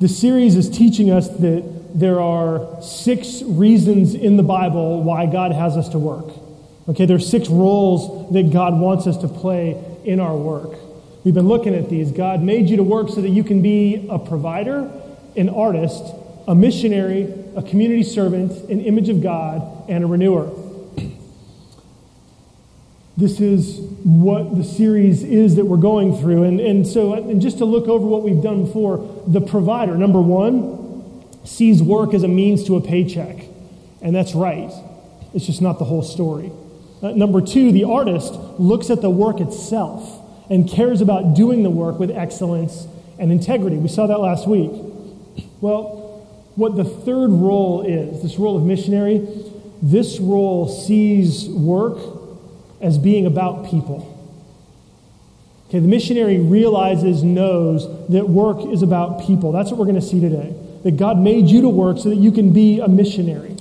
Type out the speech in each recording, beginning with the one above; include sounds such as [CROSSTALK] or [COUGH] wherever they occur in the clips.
The series is teaching us that there are six reasons in the Bible why God has us to work. Okay, there are six roles that God wants us to play in our work. We've been looking at these. God made you to work so that you can be a provider, an artist, a missionary, a community servant, an image of God, and a renewer. This is what the series is that we're going through. And, and so, and just to look over what we've done before, the provider, number one, sees work as a means to a paycheck. And that's right. It's just not the whole story. Uh, number two, the artist looks at the work itself and cares about doing the work with excellence and integrity. We saw that last week. Well, what the third role is, this role of missionary, this role sees work as being about people. Okay, the missionary realizes, knows that work is about people. That's what we're going to see today. That God made you to work so that you can be a missionary.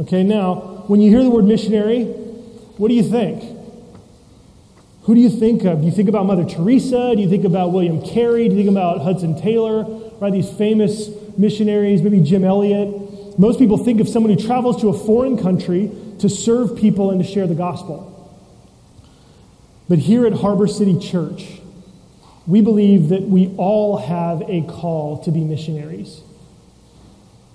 Okay, now, when you hear the word missionary, what do you think? Who do you think of? Do you think about Mother Teresa? Do you think about William Carey? Do you think about Hudson Taylor? Right, these famous missionaries, maybe Jim Elliot. Most people think of someone who travels to a foreign country to serve people and to share the gospel. But here at Harbor City Church, we believe that we all have a call to be missionaries.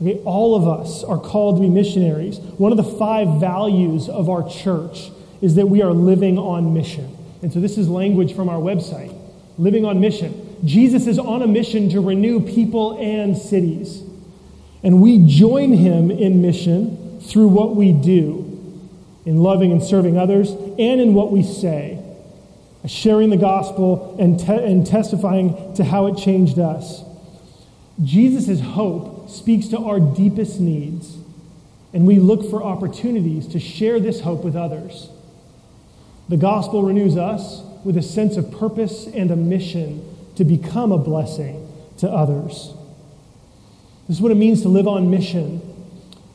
Okay, all of us are called to be missionaries. One of the five values of our church is that we are living on mission. And so this is language from our website living on mission. Jesus is on a mission to renew people and cities. And we join him in mission through what we do in loving and serving others and in what we say, sharing the gospel and, te- and testifying to how it changed us. Jesus' hope speaks to our deepest needs, and we look for opportunities to share this hope with others. The gospel renews us with a sense of purpose and a mission to become a blessing to others. This is what it means to live on mission.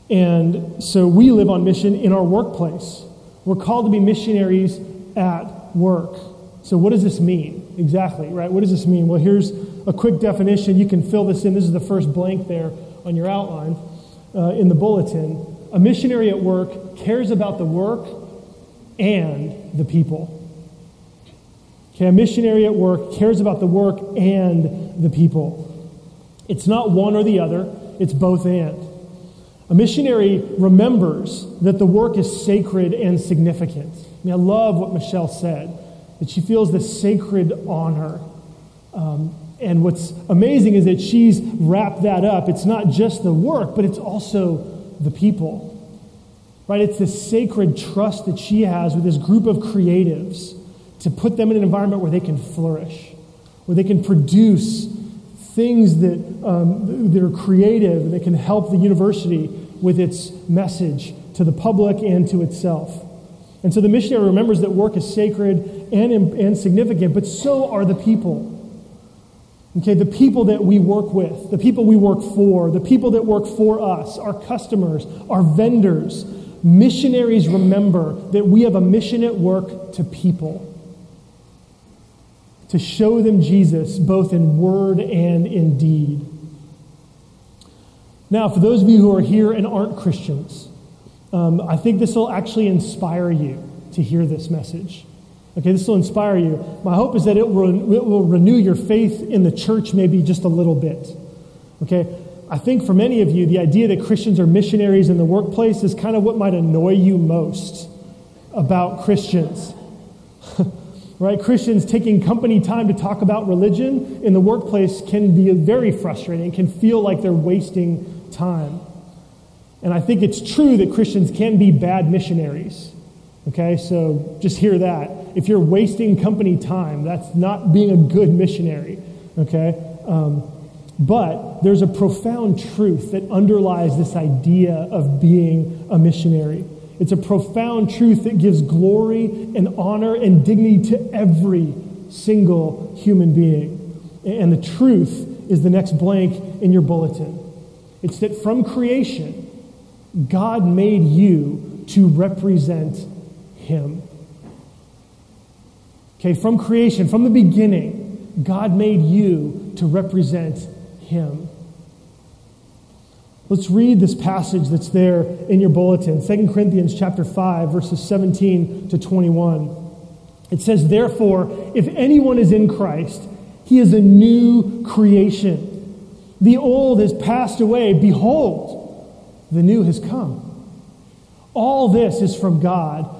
And so we live on mission in our workplace. We're called to be missionaries at work. So, what does this mean exactly, right? What does this mean? Well, here's a quick definition. You can fill this in. This is the first blank there on your outline uh, in the bulletin. A missionary at work cares about the work and the people. Okay, a missionary at work cares about the work and the people. It's not one or the other, it's both and. A missionary remembers that the work is sacred and significant. I mean, I love what Michelle said, that she feels this sacred honor. Um, and what's amazing is that she's wrapped that up. It's not just the work, but it's also the people. Right? It's this sacred trust that she has with this group of creatives to put them in an environment where they can flourish, where they can produce things that, um, that are creative that can help the university with its message to the public and to itself. And so the missionary remembers that work is sacred and, and significant, but so are the people. Okay, the people that we work with, the people we work for, the people that work for us, our customers, our vendors. Missionaries remember that we have a mission at work to people to show them Jesus both in word and in deed. Now, for those of you who are here and aren't Christians, um, I think this will actually inspire you to hear this message. Okay, this will inspire you. My hope is that it will, it will renew your faith in the church maybe just a little bit. Okay, I think for many of you, the idea that Christians are missionaries in the workplace is kind of what might annoy you most about Christians. [LAUGHS] right? Christians taking company time to talk about religion in the workplace can be very frustrating. Can feel like they're wasting time. And I think it's true that Christians can be bad missionaries. Okay, so just hear that. If you're wasting company time, that's not being a good missionary. Okay? Um, but there's a profound truth that underlies this idea of being a missionary. It's a profound truth that gives glory and honor and dignity to every single human being. And the truth is the next blank in your bulletin. It's that from creation, God made you to represent Him. Okay, from creation, from the beginning, God made you to represent Him. Let's read this passage that's there in your bulletin, 2 Corinthians chapter 5, verses 17 to 21. It says, Therefore, if anyone is in Christ, he is a new creation. The old has passed away. Behold, the new has come. All this is from God,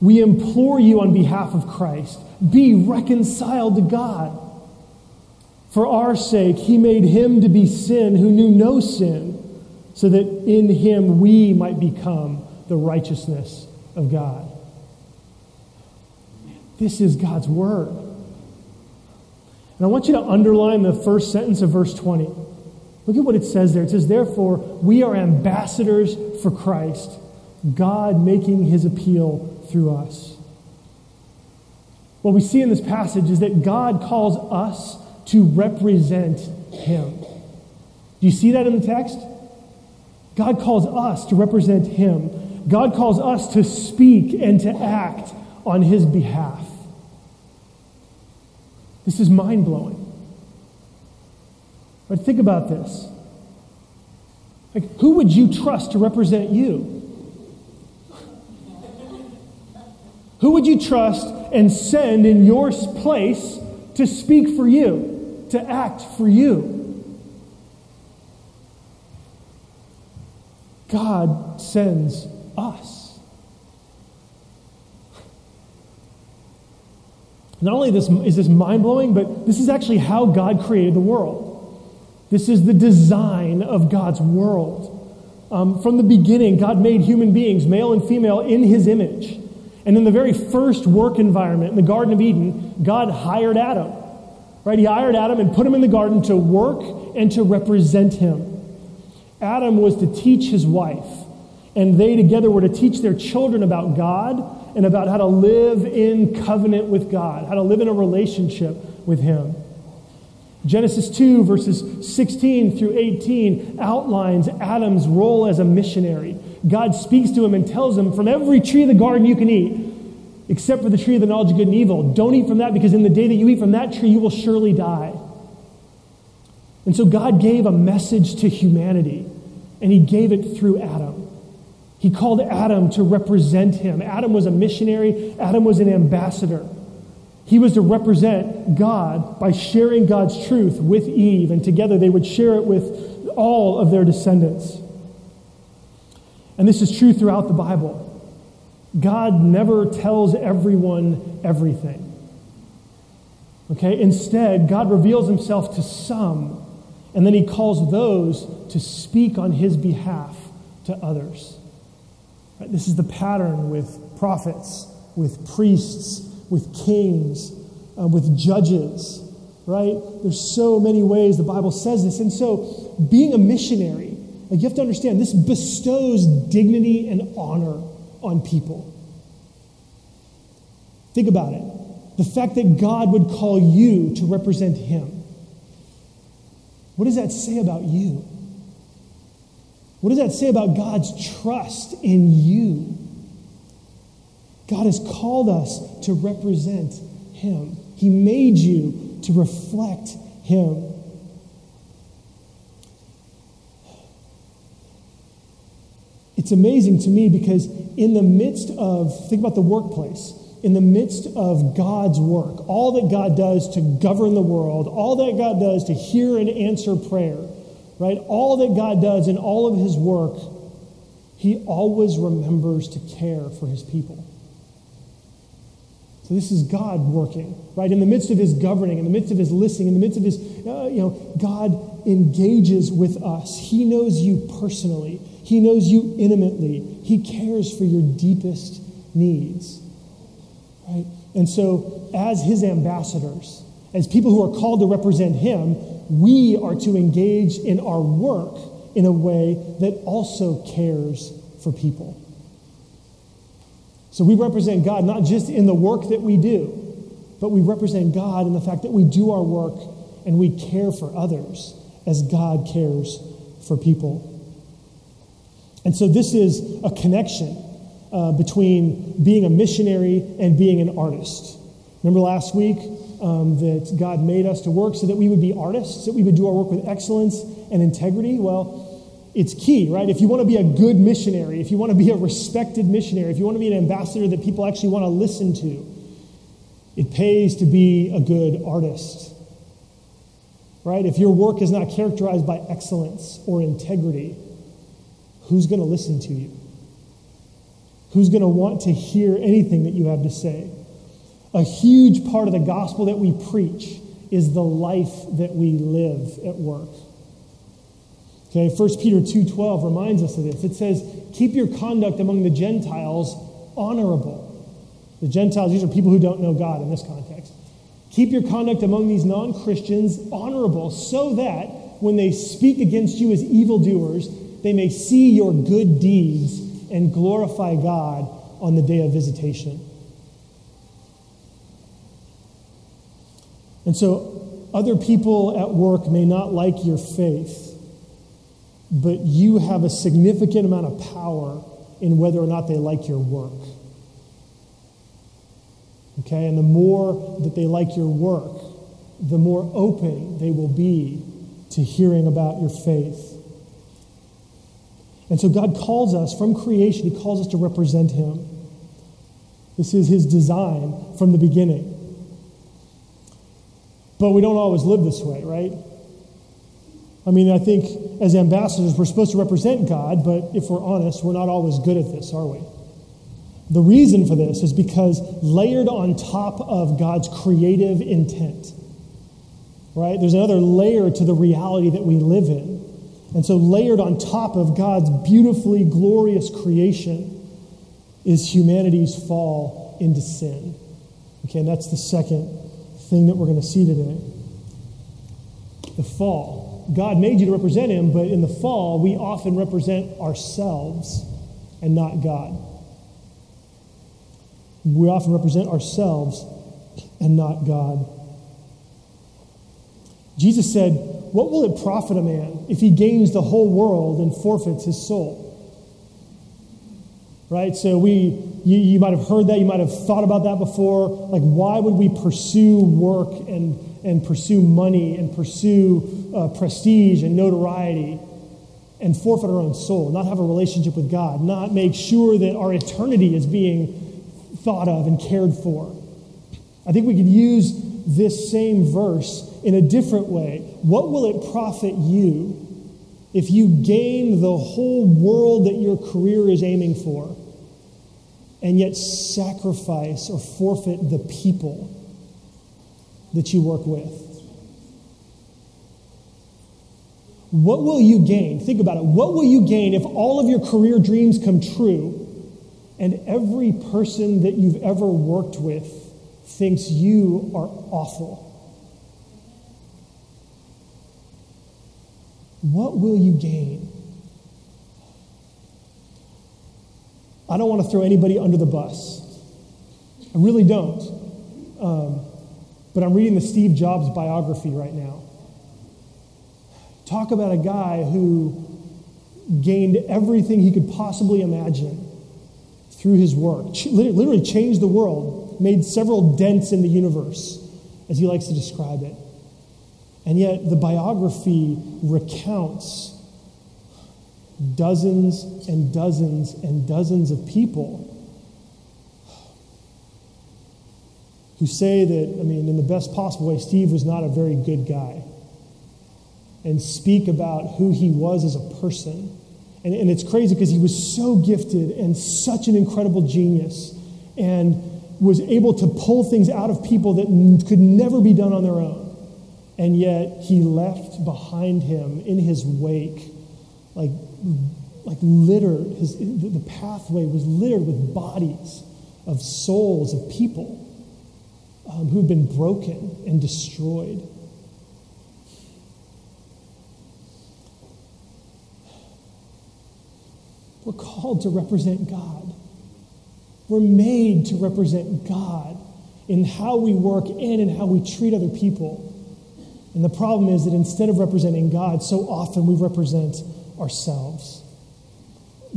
We implore you on behalf of Christ be reconciled to God. For our sake, he made him to be sin who knew no sin, so that in him we might become the righteousness of God. This is God's word. And I want you to underline the first sentence of verse 20. Look at what it says there. It says, Therefore, we are ambassadors for Christ, God making his appeal through us. What we see in this passage is that God calls us to represent him. Do you see that in the text? God calls us to represent him. God calls us to speak and to act on his behalf. This is mind blowing. But think about this. Like, who would you trust to represent you? Who would you trust and send in your place to speak for you? to act for you. God sends us. Not only this, is this mind blowing, but this is actually how God created the world. This is the design of God's world. Um, from the beginning, God made human beings, male and female, in his image. And in the very first work environment, in the Garden of Eden, God hired Adam. Right? He hired Adam and put him in the garden to work and to represent him. Adam was to teach his wife, and they together were to teach their children about God and about how to live in covenant with God, how to live in a relationship with him. Genesis 2, verses 16 through 18, outlines Adam's role as a missionary. God speaks to him and tells him, From every tree of the garden you can eat, except for the tree of the knowledge of good and evil. Don't eat from that because in the day that you eat from that tree, you will surely die. And so God gave a message to humanity, and He gave it through Adam. He called Adam to represent Him. Adam was a missionary, Adam was an ambassador. He was to represent God by sharing God's truth with Eve, and together they would share it with all of their descendants. And this is true throughout the Bible. God never tells everyone everything. Okay? Instead, God reveals himself to some, and then he calls those to speak on his behalf to others. Right? This is the pattern with prophets, with priests, with kings, uh, with judges, right? There's so many ways the Bible says this. And so, being a missionary, like you have to understand, this bestows dignity and honor on people. Think about it. The fact that God would call you to represent Him. What does that say about you? What does that say about God's trust in you? God has called us to represent Him. He made you to reflect Him. It's amazing to me because in the midst of, think about the workplace, in the midst of God's work, all that God does to govern the world, all that God does to hear and answer prayer, right? All that God does in all of his work, he always remembers to care for his people. So this is God working, right? In the midst of his governing, in the midst of his listening, in the midst of his, uh, you know, God engages with us. He knows you personally. He knows you intimately. He cares for your deepest needs. Right? And so, as his ambassadors, as people who are called to represent him, we are to engage in our work in a way that also cares for people. So we represent God not just in the work that we do, but we represent God in the fact that we do our work and we care for others as God cares for people. And so this is a connection uh, between being a missionary and being an artist. Remember last week um, that God made us to work so that we would be artists, that we would do our work with excellence and integrity? Well, it's key, right? If you want to be a good missionary, if you want to be a respected missionary, if you want to be an ambassador that people actually want to listen to, it pays to be a good artist. Right? If your work is not characterized by excellence or integrity, who's going to listen to you? Who's going to want to hear anything that you have to say? A huge part of the gospel that we preach is the life that we live at work. Okay, 1 Peter 2:12 reminds us of this. It says, "Keep your conduct among the Gentiles honorable." The Gentiles, these are people who don't know God in this context. Keep your conduct among these non-Christians honorable so that when they speak against you as evildoers, they may see your good deeds and glorify God on the day of visitation. And so, other people at work may not like your faith, but you have a significant amount of power in whether or not they like your work. Okay? And the more that they like your work, the more open they will be to hearing about your faith. And so God calls us from creation, He calls us to represent Him. This is His design from the beginning. But we don't always live this way, right? I mean, I think as ambassadors, we're supposed to represent God, but if we're honest, we're not always good at this, are we? The reason for this is because layered on top of God's creative intent, right? There's another layer to the reality that we live in. And so, layered on top of God's beautifully glorious creation is humanity's fall into sin. Okay, and that's the second thing that we're going to see today. The fall. God made you to represent Him, but in the fall, we often represent ourselves and not God. We often represent ourselves and not God. Jesus said, What will it profit a man if he gains the whole world and forfeits his soul? Right? So we you, you might have heard that, you might have thought about that before. Like, why would we pursue work and, and pursue money and pursue uh, prestige and notoriety and forfeit our own soul, not have a relationship with God, not make sure that our eternity is being thought of and cared for? I think we could use this same verse in a different way. What will it profit you if you gain the whole world that your career is aiming for? and yet sacrifice or forfeit the people that you work with? What will you gain? Think about it. What will you gain if all of your career dreams come true and every person that you've ever worked with thinks you are awful? What will you gain? I don't want to throw anybody under the bus. I really don't. Um, but I'm reading the Steve Jobs biography right now. Talk about a guy who gained everything he could possibly imagine through his work. Literally changed the world, made several dents in the universe, as he likes to describe it. And yet, the biography recounts dozens and dozens and dozens of people who say that, I mean, in the best possible way, Steve was not a very good guy, and speak about who he was as a person. And, and it's crazy because he was so gifted and such an incredible genius and was able to pull things out of people that could never be done on their own. And yet he left behind him in his wake like like littered, his, the pathway was littered with bodies of souls of people um, who've been broken and destroyed. We're called to represent God. We're made to represent God in how we work and in how we treat other people. And the problem is that instead of representing God, so often we represent ourselves.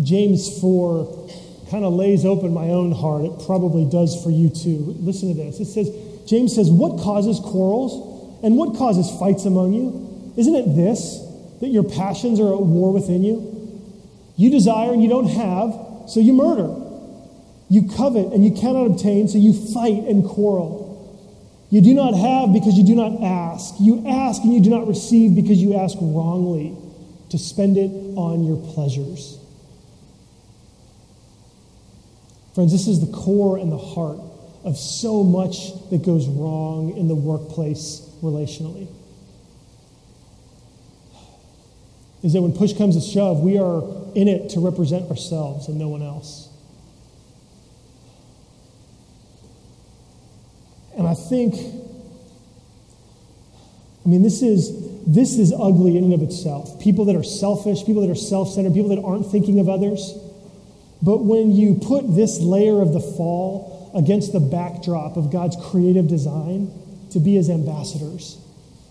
James 4 kind of lays open my own heart. It probably does for you too. Listen to this. It says, James says, What causes quarrels and what causes fights among you? Isn't it this, that your passions are at war within you? You desire and you don't have, so you murder. You covet and you cannot obtain, so you fight and quarrel. You do not have because you do not ask. You ask and you do not receive because you ask wrongly to spend it on your pleasures. Friends, this is the core and the heart of so much that goes wrong in the workplace relationally. Is that when push comes to shove, we are in it to represent ourselves and no one else. And I think, I mean, this is, this is ugly in and of itself. People that are selfish, people that are self centered, people that aren't thinking of others. But when you put this layer of the fall against the backdrop of God's creative design to be his ambassadors,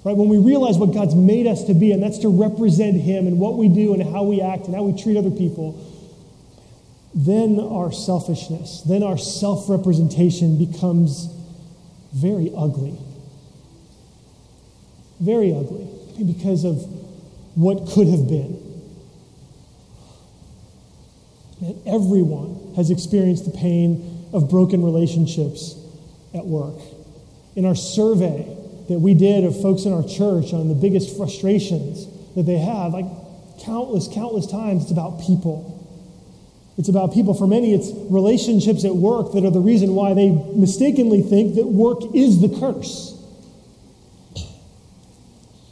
right? When we realize what God's made us to be, and that's to represent him and what we do and how we act and how we treat other people, then our selfishness, then our self representation becomes very ugly. Very ugly because of what could have been. And everyone has experienced the pain of broken relationships at work. In our survey that we did of folks in our church on the biggest frustrations that they have, like countless, countless times, it's about people. It's about people. For many, it's relationships at work that are the reason why they mistakenly think that work is the curse.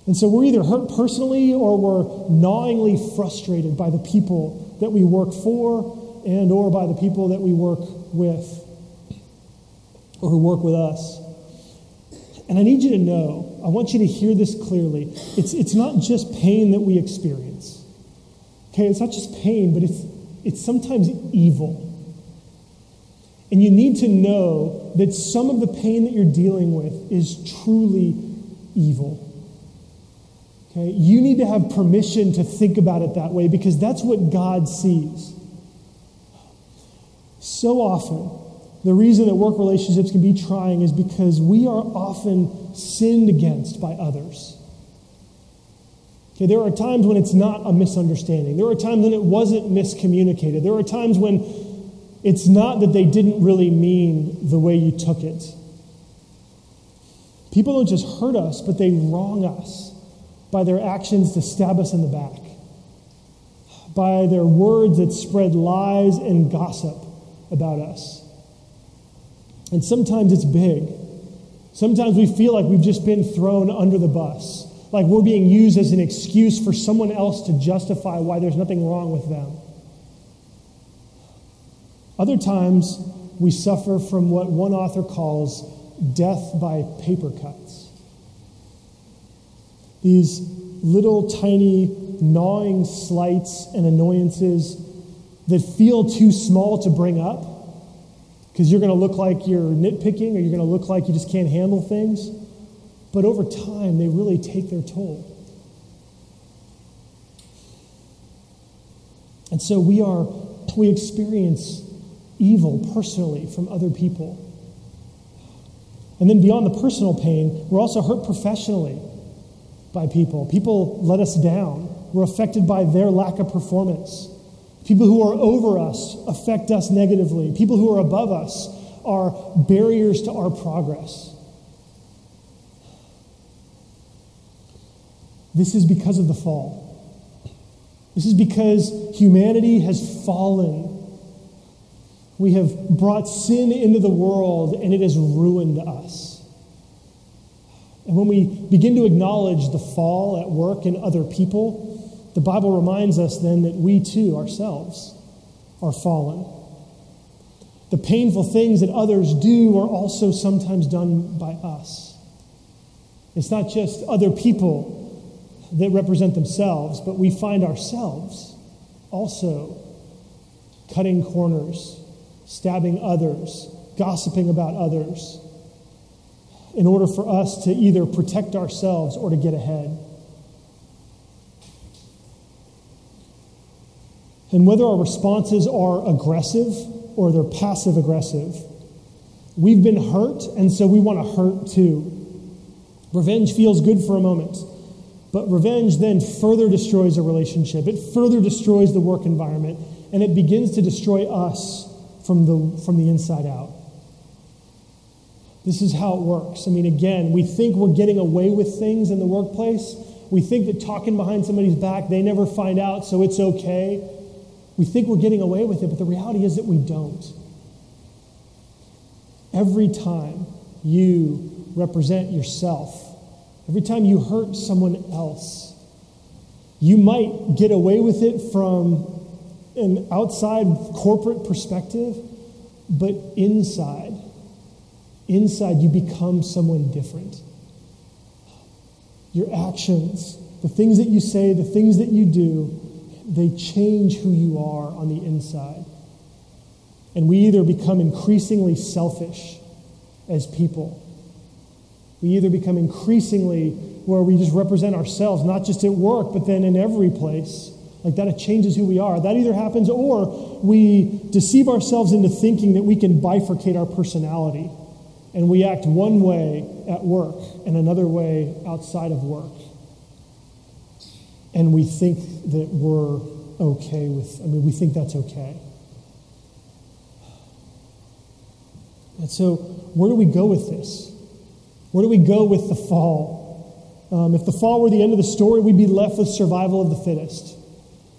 And so we're either hurt personally or we're gnawingly frustrated by the people that we work for and or by the people that we work with or who work with us. And I need you to know, I want you to hear this clearly. It's, it's not just pain that we experience. Okay, it's not just pain, but it's it's sometimes evil. And you need to know that some of the pain that you're dealing with is truly evil. Okay? You need to have permission to think about it that way because that's what God sees. So often, the reason that work relationships can be trying is because we are often sinned against by others. Okay, there are times when it's not a misunderstanding. There are times when it wasn't miscommunicated. There are times when it's not that they didn't really mean the way you took it. People don't just hurt us, but they wrong us by their actions to stab us in the back, by their words that spread lies and gossip about us. And sometimes it's big. Sometimes we feel like we've just been thrown under the bus like we're being used as an excuse for someone else to justify why there's nothing wrong with them. Other times, we suffer from what one author calls death by paper cuts. These little tiny gnawing slights and annoyances that feel too small to bring up because you're going to look like you're nitpicking or you're going to look like you just can't handle things. But over time, they really take their toll. And so we are, we experience evil personally from other people. And then beyond the personal pain, we're also hurt professionally by people. People let us down. We're affected by their lack of performance. People who are over us affect us negatively. People who are above us are barriers to our progress. This is because of the fall. This is because humanity has fallen. We have brought sin into the world and it has ruined us. And when we begin to acknowledge the fall at work in other people, the Bible reminds us then that we too, ourselves, are fallen. The painful things that others do are also sometimes done by us. It's not just other people that represent themselves, but we find ourselves also cutting corners, stabbing others, gossiping about others, in order for us to either protect ourselves or to get ahead. And whether our responses are aggressive or they're passive aggressive, we've been hurt, and so we want to hurt too. Revenge feels good for a moment, but revenge then further destroys a relationship. It further destroys the work environment, and it begins to destroy us from the, from the inside out. This is how it works. I mean, again, we think we're getting away with things in the workplace. We think that talking behind somebody's back, they never find out, so it's okay. We think we're getting away with it, but the reality is that we don't. Every time you represent yourself, every time you hurt someone else, you might get away with it from an outside corporate perspective, but inside, inside you become someone different. Your actions, the things that you say, the things that you do, they change who you are on the inside. And we either become increasingly selfish as people. We either become increasingly where we just represent ourselves, not just at work, but then in every place. Like that, it changes who we are. That either happens, or we deceive ourselves into thinking that we can bifurcate our personality and we act one way at work and another way outside of work and we think that we're okay with, I mean, we think that's okay. And so, where do we go with this? Where do we go with the fall? Um, if the fall were the end of the story, we'd be left with survival of the fittest.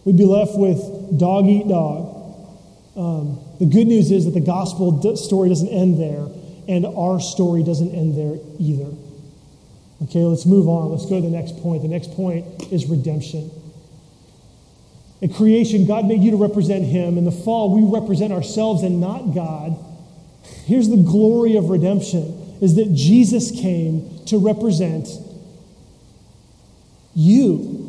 We'd be left with dog eat dog. Um, the good news is that the gospel story doesn't end there, and our story doesn't end there either. Okay, let's move on. Let's go to the next point. The next point is redemption. In creation, God made you to represent Him. In the fall, we represent ourselves and not God. Here's the glory of redemption is that Jesus came to represent you.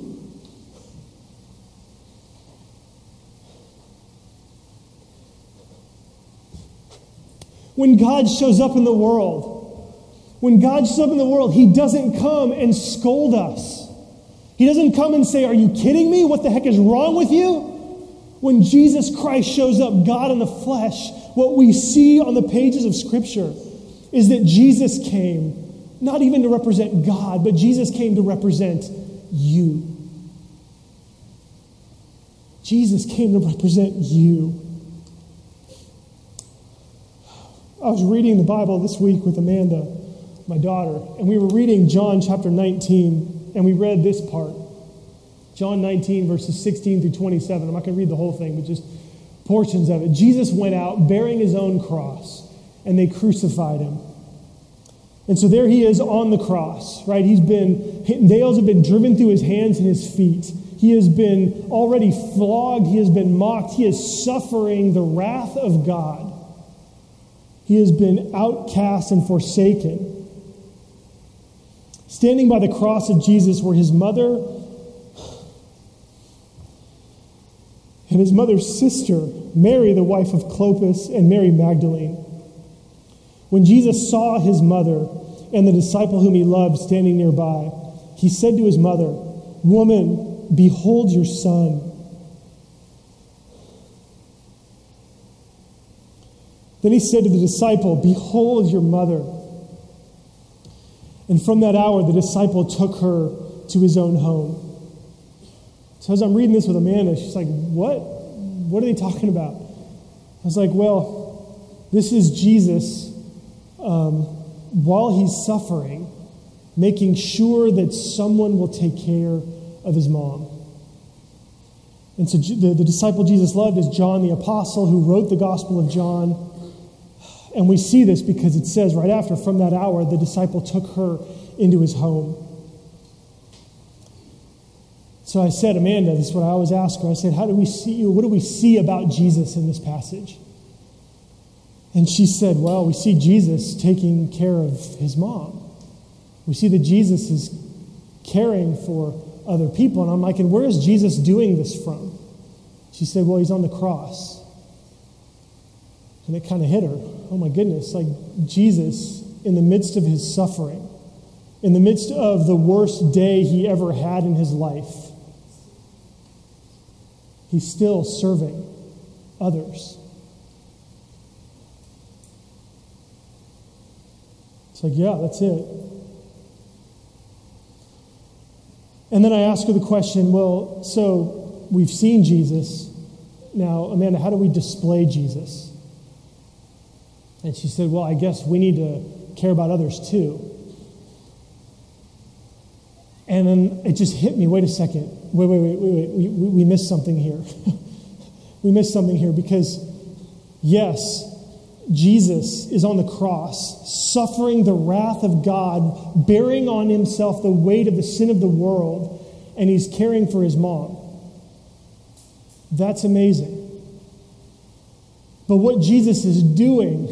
When God shows up in the world, when God shows up in the world, He doesn't come and scold us. He doesn't come and say, Are you kidding me? What the heck is wrong with you? When Jesus Christ shows up, God in the flesh, what we see on the pages of Scripture is that Jesus came not even to represent God, but Jesus came to represent you. Jesus came to represent you. I was reading the Bible this week with Amanda my daughter, and we were reading John chapter 19, and we read this part. John 19, verses 16 through 27. I'm not going to read the whole thing, but just portions of it. Jesus went out bearing his own cross, and they crucified him. And so there he is on the cross, right? He's been, nails have been driven through his hands and his feet. He has been already flogged. He has been mocked. He is suffering the wrath of God. He has been outcast and forsaken. Standing by the cross of Jesus were his mother and his mother's sister, Mary, the wife of Clopas, and Mary Magdalene. When Jesus saw his mother and the disciple whom he loved standing nearby, he said to his mother, Woman, behold your son. Then he said to the disciple, Behold your mother. And from that hour, the disciple took her to his own home. So as I'm reading this with Amanda, she's like, What? What are they talking about? I was like, Well, this is Jesus um, while he's suffering, making sure that someone will take care of his mom. And so the, the disciple Jesus loved is John the Apostle, who wrote the Gospel of John. And we see this because it says right after, from that hour, the disciple took her into his home. So I said, Amanda, this is what I always ask her. I said, How do we see you? What do we see about Jesus in this passage? And she said, Well, we see Jesus taking care of his mom. We see that Jesus is caring for other people. And I'm like, And where is Jesus doing this from? She said, Well, he's on the cross. And it kind of hit her. Oh my goodness, like Jesus, in the midst of his suffering, in the midst of the worst day he ever had in his life, he's still serving others. It's like, yeah, that's it. And then I ask her the question well, so we've seen Jesus. Now, Amanda, how do we display Jesus? And she said, well, I guess we need to care about others too. And then it just hit me wait a second. Wait, wait, wait, wait, wait. We, we, we missed something here. [LAUGHS] we missed something here because, yes, Jesus is on the cross, suffering the wrath of God, bearing on himself the weight of the sin of the world, and he's caring for his mom. That's amazing. But what Jesus is doing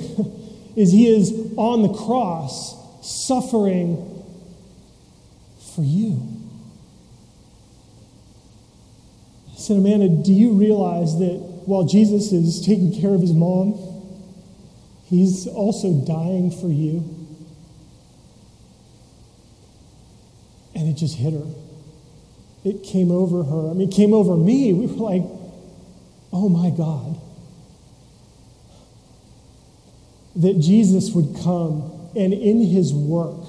[LAUGHS] is he is on the cross, suffering for you. I said, Amanda, do you realize that while Jesus is taking care of his mom, He's also dying for you. And it just hit her. It came over her. I mean, it came over me. We were like, oh my God. That Jesus would come and in his work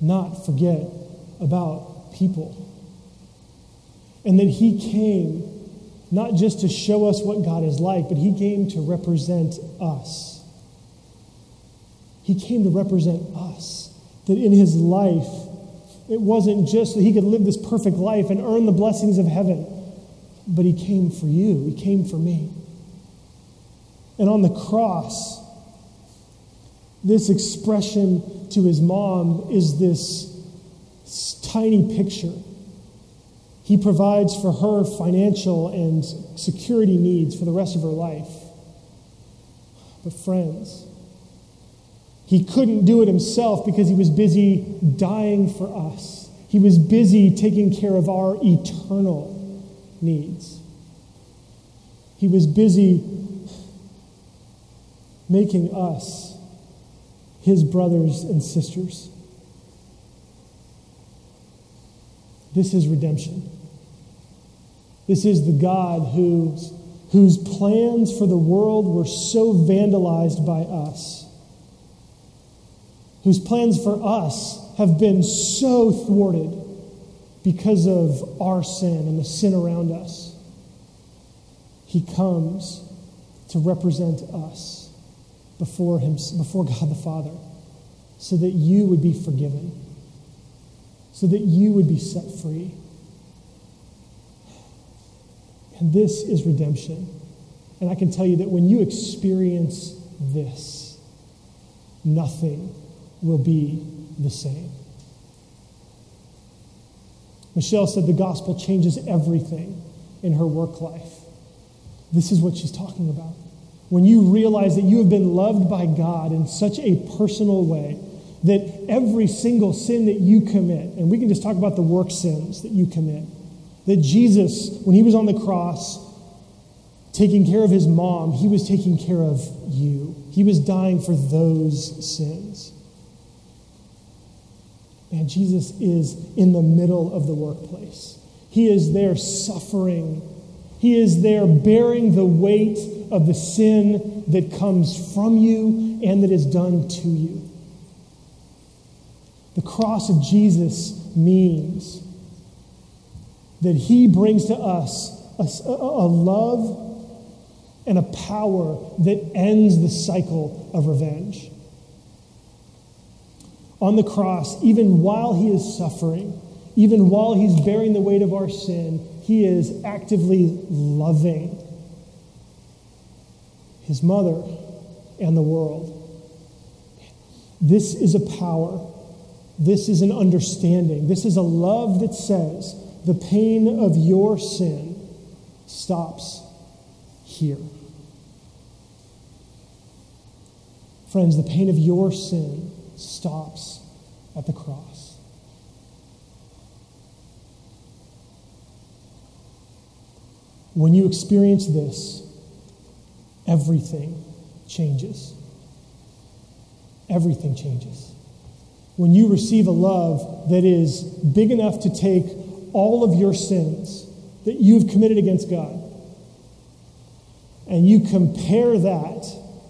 not forget about people. And that he came not just to show us what God is like, but he came to represent us. He came to represent us. That in his life, it wasn't just that he could live this perfect life and earn the blessings of heaven, but he came for you, he came for me. And on the cross, this expression to his mom is this tiny picture he provides for her financial and security needs for the rest of her life. But, friends, he couldn't do it himself because he was busy dying for us. He was busy taking care of our eternal needs. He was busy making us his brothers and sisters. This is redemption. This is the God whose, whose plans for the world were so vandalized by us, whose plans for us have been so thwarted because of our sin and the sin around us. He comes to represent us before, him, before God the Father so that you would be forgiven, so that you would be set free. And this is redemption. And I can tell you that when you experience this, nothing will be the same. Michelle said the gospel changes everything in her work life. This is what she's talking about. When you realize that you have been loved by God in such a personal way, that every single sin that you commit, and we can just talk about the work sins that you commit, that Jesus, when he was on the cross, taking care of his mom, he was taking care of you. He was dying for those sins. And Jesus is in the middle of the workplace. He is there suffering. He is there bearing the weight of the sin that comes from you and that is done to you. The cross of Jesus means that He brings to us a, a, love and a power that ends the cycle of revenge. On the cross, even while He is suffering, even while He's bearing the weight of our sin, He is actively loving His mother and the world. This is a power. This is an understanding. This is a love that says, the pain of your sin stops here. Friends, the pain of your sin stops at the cross. When you experience this, everything changes. Everything changes. When you receive a love that is big enough to take all of your sins that you've committed against God, and you compare that,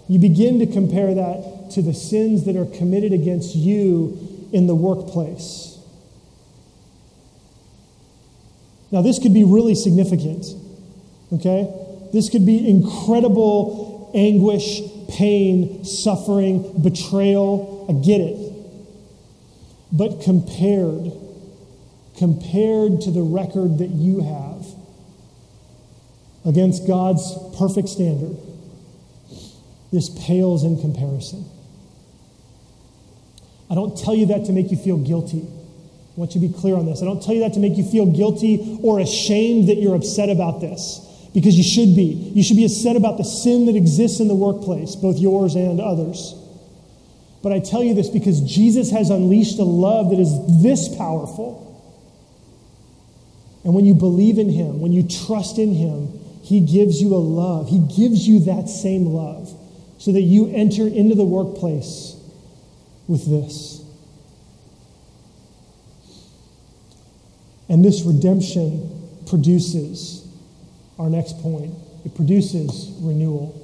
you begin to compare that to the sins that are committed against you in the workplace. Now, this could be really significant, okay? This could be incredible anguish, pain, suffering, betrayal. I get it. But compared, compared to the record that you have against God's perfect standard, this pales in comparison. I don't tell you that to make you feel guilty. I want you to be clear on this. I don't tell you that to make you feel guilty or ashamed that you're upset about this, because you should be. You should be upset about the sin that exists in the workplace, both yours and others. But I tell you this because Jesus has unleashed a love that is this powerful. And when you believe in Him, when you trust in Him, He gives you a love. He gives you that same love so that you enter into the workplace with this. And this redemption produces our next point it produces renewal.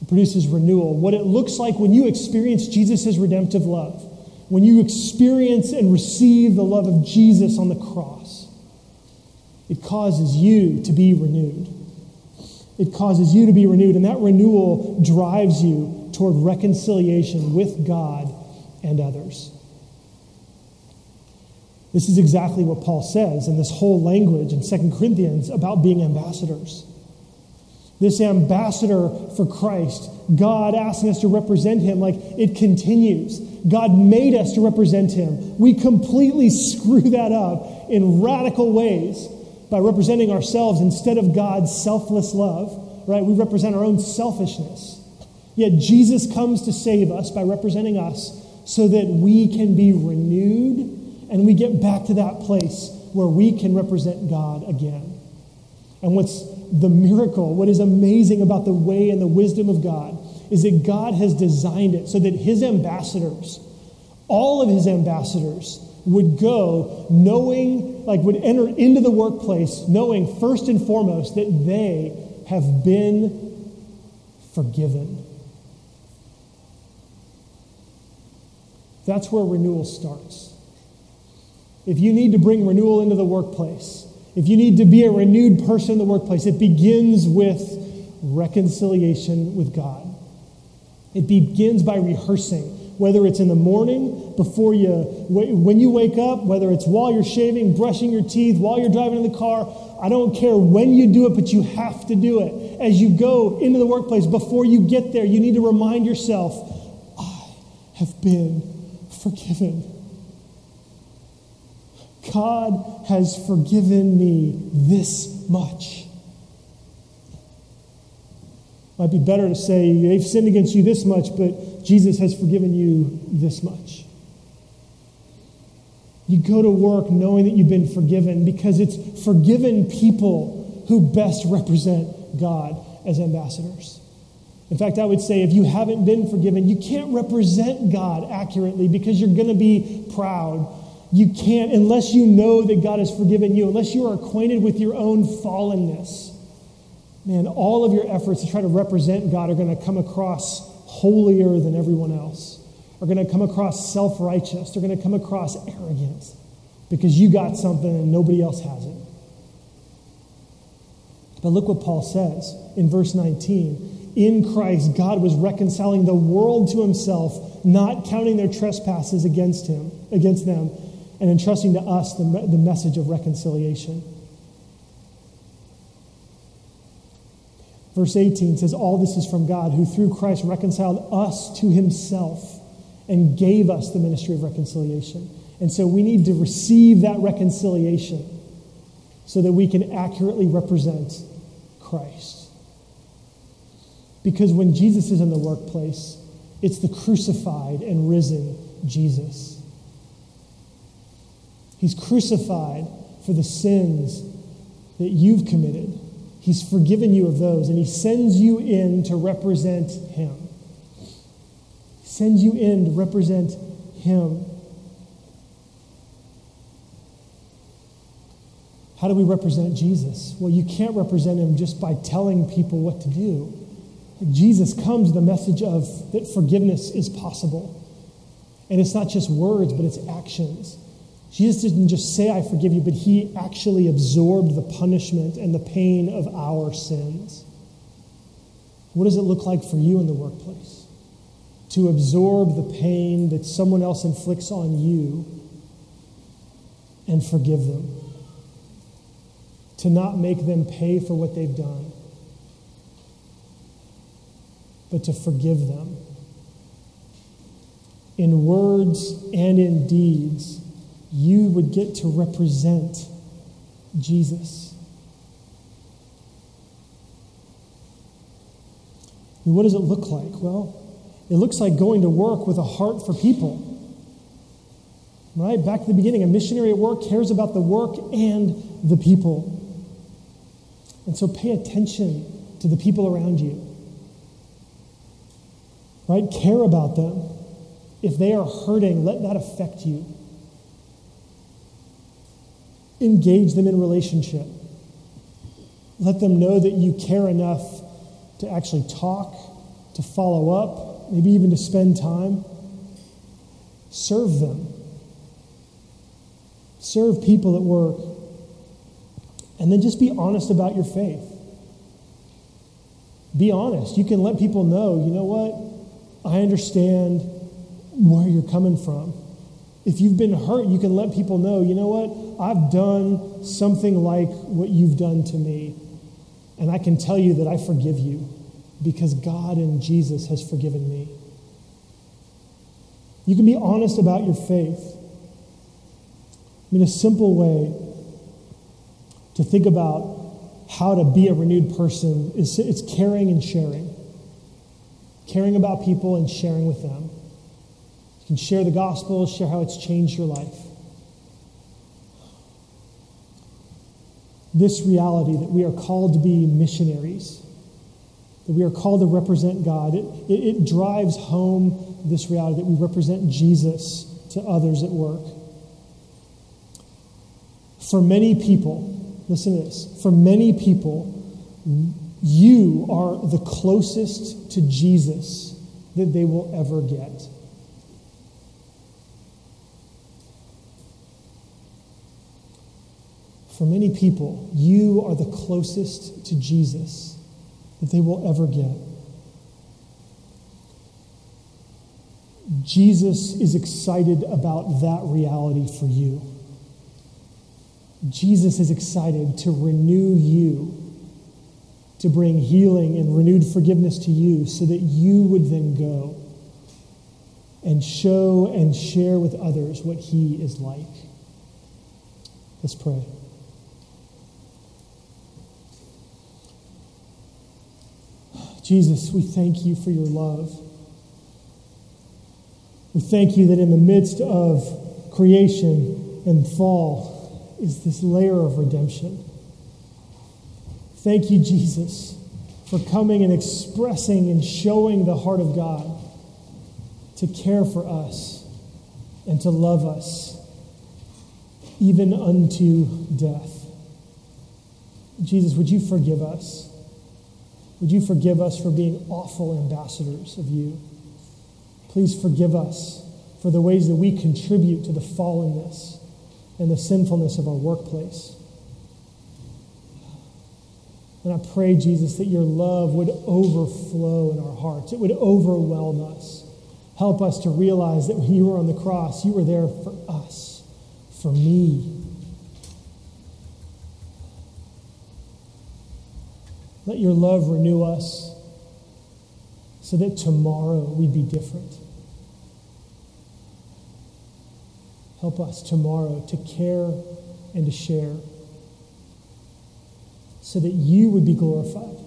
It produces renewal. What it looks like when you experience Jesus' redemptive love, when you experience and receive the love of Jesus on the cross, it causes you to be renewed. It causes you to be renewed, and that renewal drives you toward reconciliation with God and others. This is exactly what Paul says in this whole language in 2 Corinthians about being ambassadors. This ambassador for Christ, God asking us to represent him, like it continues. God made us to represent him. We completely [LAUGHS] screw that up in radical ways by representing ourselves instead of God's selfless love, right? We represent our own selfishness. Yet Jesus comes to save us by representing us so that we can be renewed and we get back to that place where we can represent God again. And what's the miracle, what is amazing about the way and the wisdom of God, is that God has designed it so that his ambassadors, all of his ambassadors, would go knowing, like, would enter into the workplace knowing first and foremost that they have been forgiven. That's where renewal starts. If you need to bring renewal into the workplace, if you need to be a renewed person in the workplace, it begins with reconciliation with God. It begins by rehearsing, whether it's in the morning, before you, when you wake up, whether it's while you're shaving, brushing your teeth, while you're driving in the car. I don't care when you do it, but you have to do it. As you go into the workplace, before you get there, you need to remind yourself, I have been forgiven. God has forgiven me this much. Might be better to say they've sinned against you this much, but Jesus has forgiven you this much. You go to work knowing that you've been forgiven because it's forgiven people who best represent God as ambassadors. In fact, I would say if you haven't been forgiven, you can't represent God accurately because you're going to be proud you can't, unless you know that God has forgiven you, unless you are acquainted with your own fallenness, man, all of your efforts to try to represent God are going to come across holier than everyone else, are going to come across self righteous, they're going to come across arrogant because you got something and nobody else has it. But look what Paul says in verse 19. In Christ, God was reconciling the world to himself, not counting their trespasses against him, against them and entrusting to us the, the message of reconciliation. Verse 18 says, All this is from God, who through Christ reconciled us to himself and gave us the ministry of reconciliation. And so we need to receive that reconciliation so that we can accurately represent Christ. Because when Jesus is in the workplace, it's the crucified and risen Jesus. He's crucified for the sins that you've committed He's forgiven you of those, and He sends you in to represent Him. He sends you in to represent Him. How do we represent Jesus? Well, you can't represent Him just by telling people what to do. Jesus comes with the message of that forgiveness is possible. And it's not just words, but it's actions. Jesus didn't just say, I forgive you, but he actually absorbed the punishment and the pain of our sins. What does it look like for you in the workplace? To absorb the pain that someone else inflicts on you and forgive them. To not make them pay for what they've done, but to forgive them. In words and in deeds, you would get to represent Jesus. And what does it look like? Well, it looks like going to work with a heart for people. Right? Back to the beginning, a missionary at work cares about the work and the people. And so pay attention to the people around you. Right? Care about them. If they are hurting, let that affect you engage them in relationship. Let them know that you care enough to actually talk, to follow up, maybe even to spend time. Serve them. Serve people at work. And then just be honest about your faith. Be honest. You can let people know, you know what? I understand where you're coming from. If you've been hurt, you can let people know, you know what? I've done something like what you've done to me. And I can tell you that I forgive you because God and Jesus has forgiven me. You can be honest about your faith. I mean, a simple way to think about how to be a renewed person is it's caring and sharing. Caring about people and sharing with them can share the gospel, share how it's changed your life. This reality that we are called to be missionaries, that we are called to represent God, it, it, it drives home this reality that we represent Jesus to others at work. For many people, listen to this, for many people, you are the closest to Jesus that they will ever get. For many people, you are the closest to Jesus that they will ever get. Jesus is excited about that reality for you. Jesus is excited to renew you, to bring healing and renewed forgiveness to you so that you would then go and show and share with others what he is like. Let's pray. Jesus, we thank you for your love. We thank you that in the midst of creation and fall is this layer of redemption. Thank you, Jesus, for coming and expressing and showing the heart of God to care for us and to love us, even unto death. Jesus, would you forgive us? Would you forgive us for being awful ambassadors of you? Please forgive us for the ways that we contribute to the fallenness and the sinfulness of our workplace. And I pray, Jesus, that your love would overflow in our hearts. It would overwhelm us. Help us to realize that when you were on the cross, you were there for us, for me, Let your love renew us so that tomorrow we'd be different. Help us tomorrow to care and to share so that you would be glorified.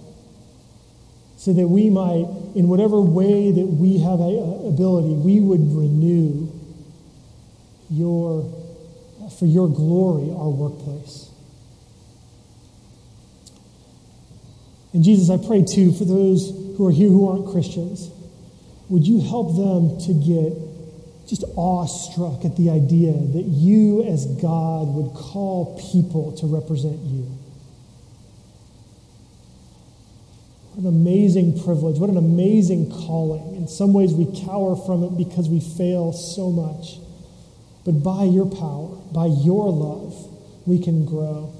So that we might, in whatever way that we have ability, we would renew your, for your glory, our workplace. And Jesus, I pray too for those who are here who aren't Christians. Would you help them to get just awestruck at the idea that you, as God, would call people to represent you? What an amazing privilege. What an amazing calling. In some ways, we cower from it because we fail so much. But by your power, by your love, we can grow.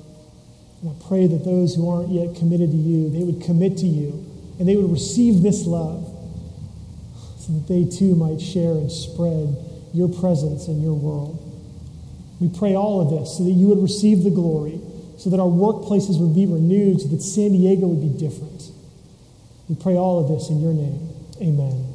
And I pray that those who aren't yet committed to you, they would commit to you and they would receive this love so that they too might share and spread your presence in your world. We pray all of this so that you would receive the glory, so that our workplaces would be renewed, so that San Diego would be different. We pray all of this in your name. Amen.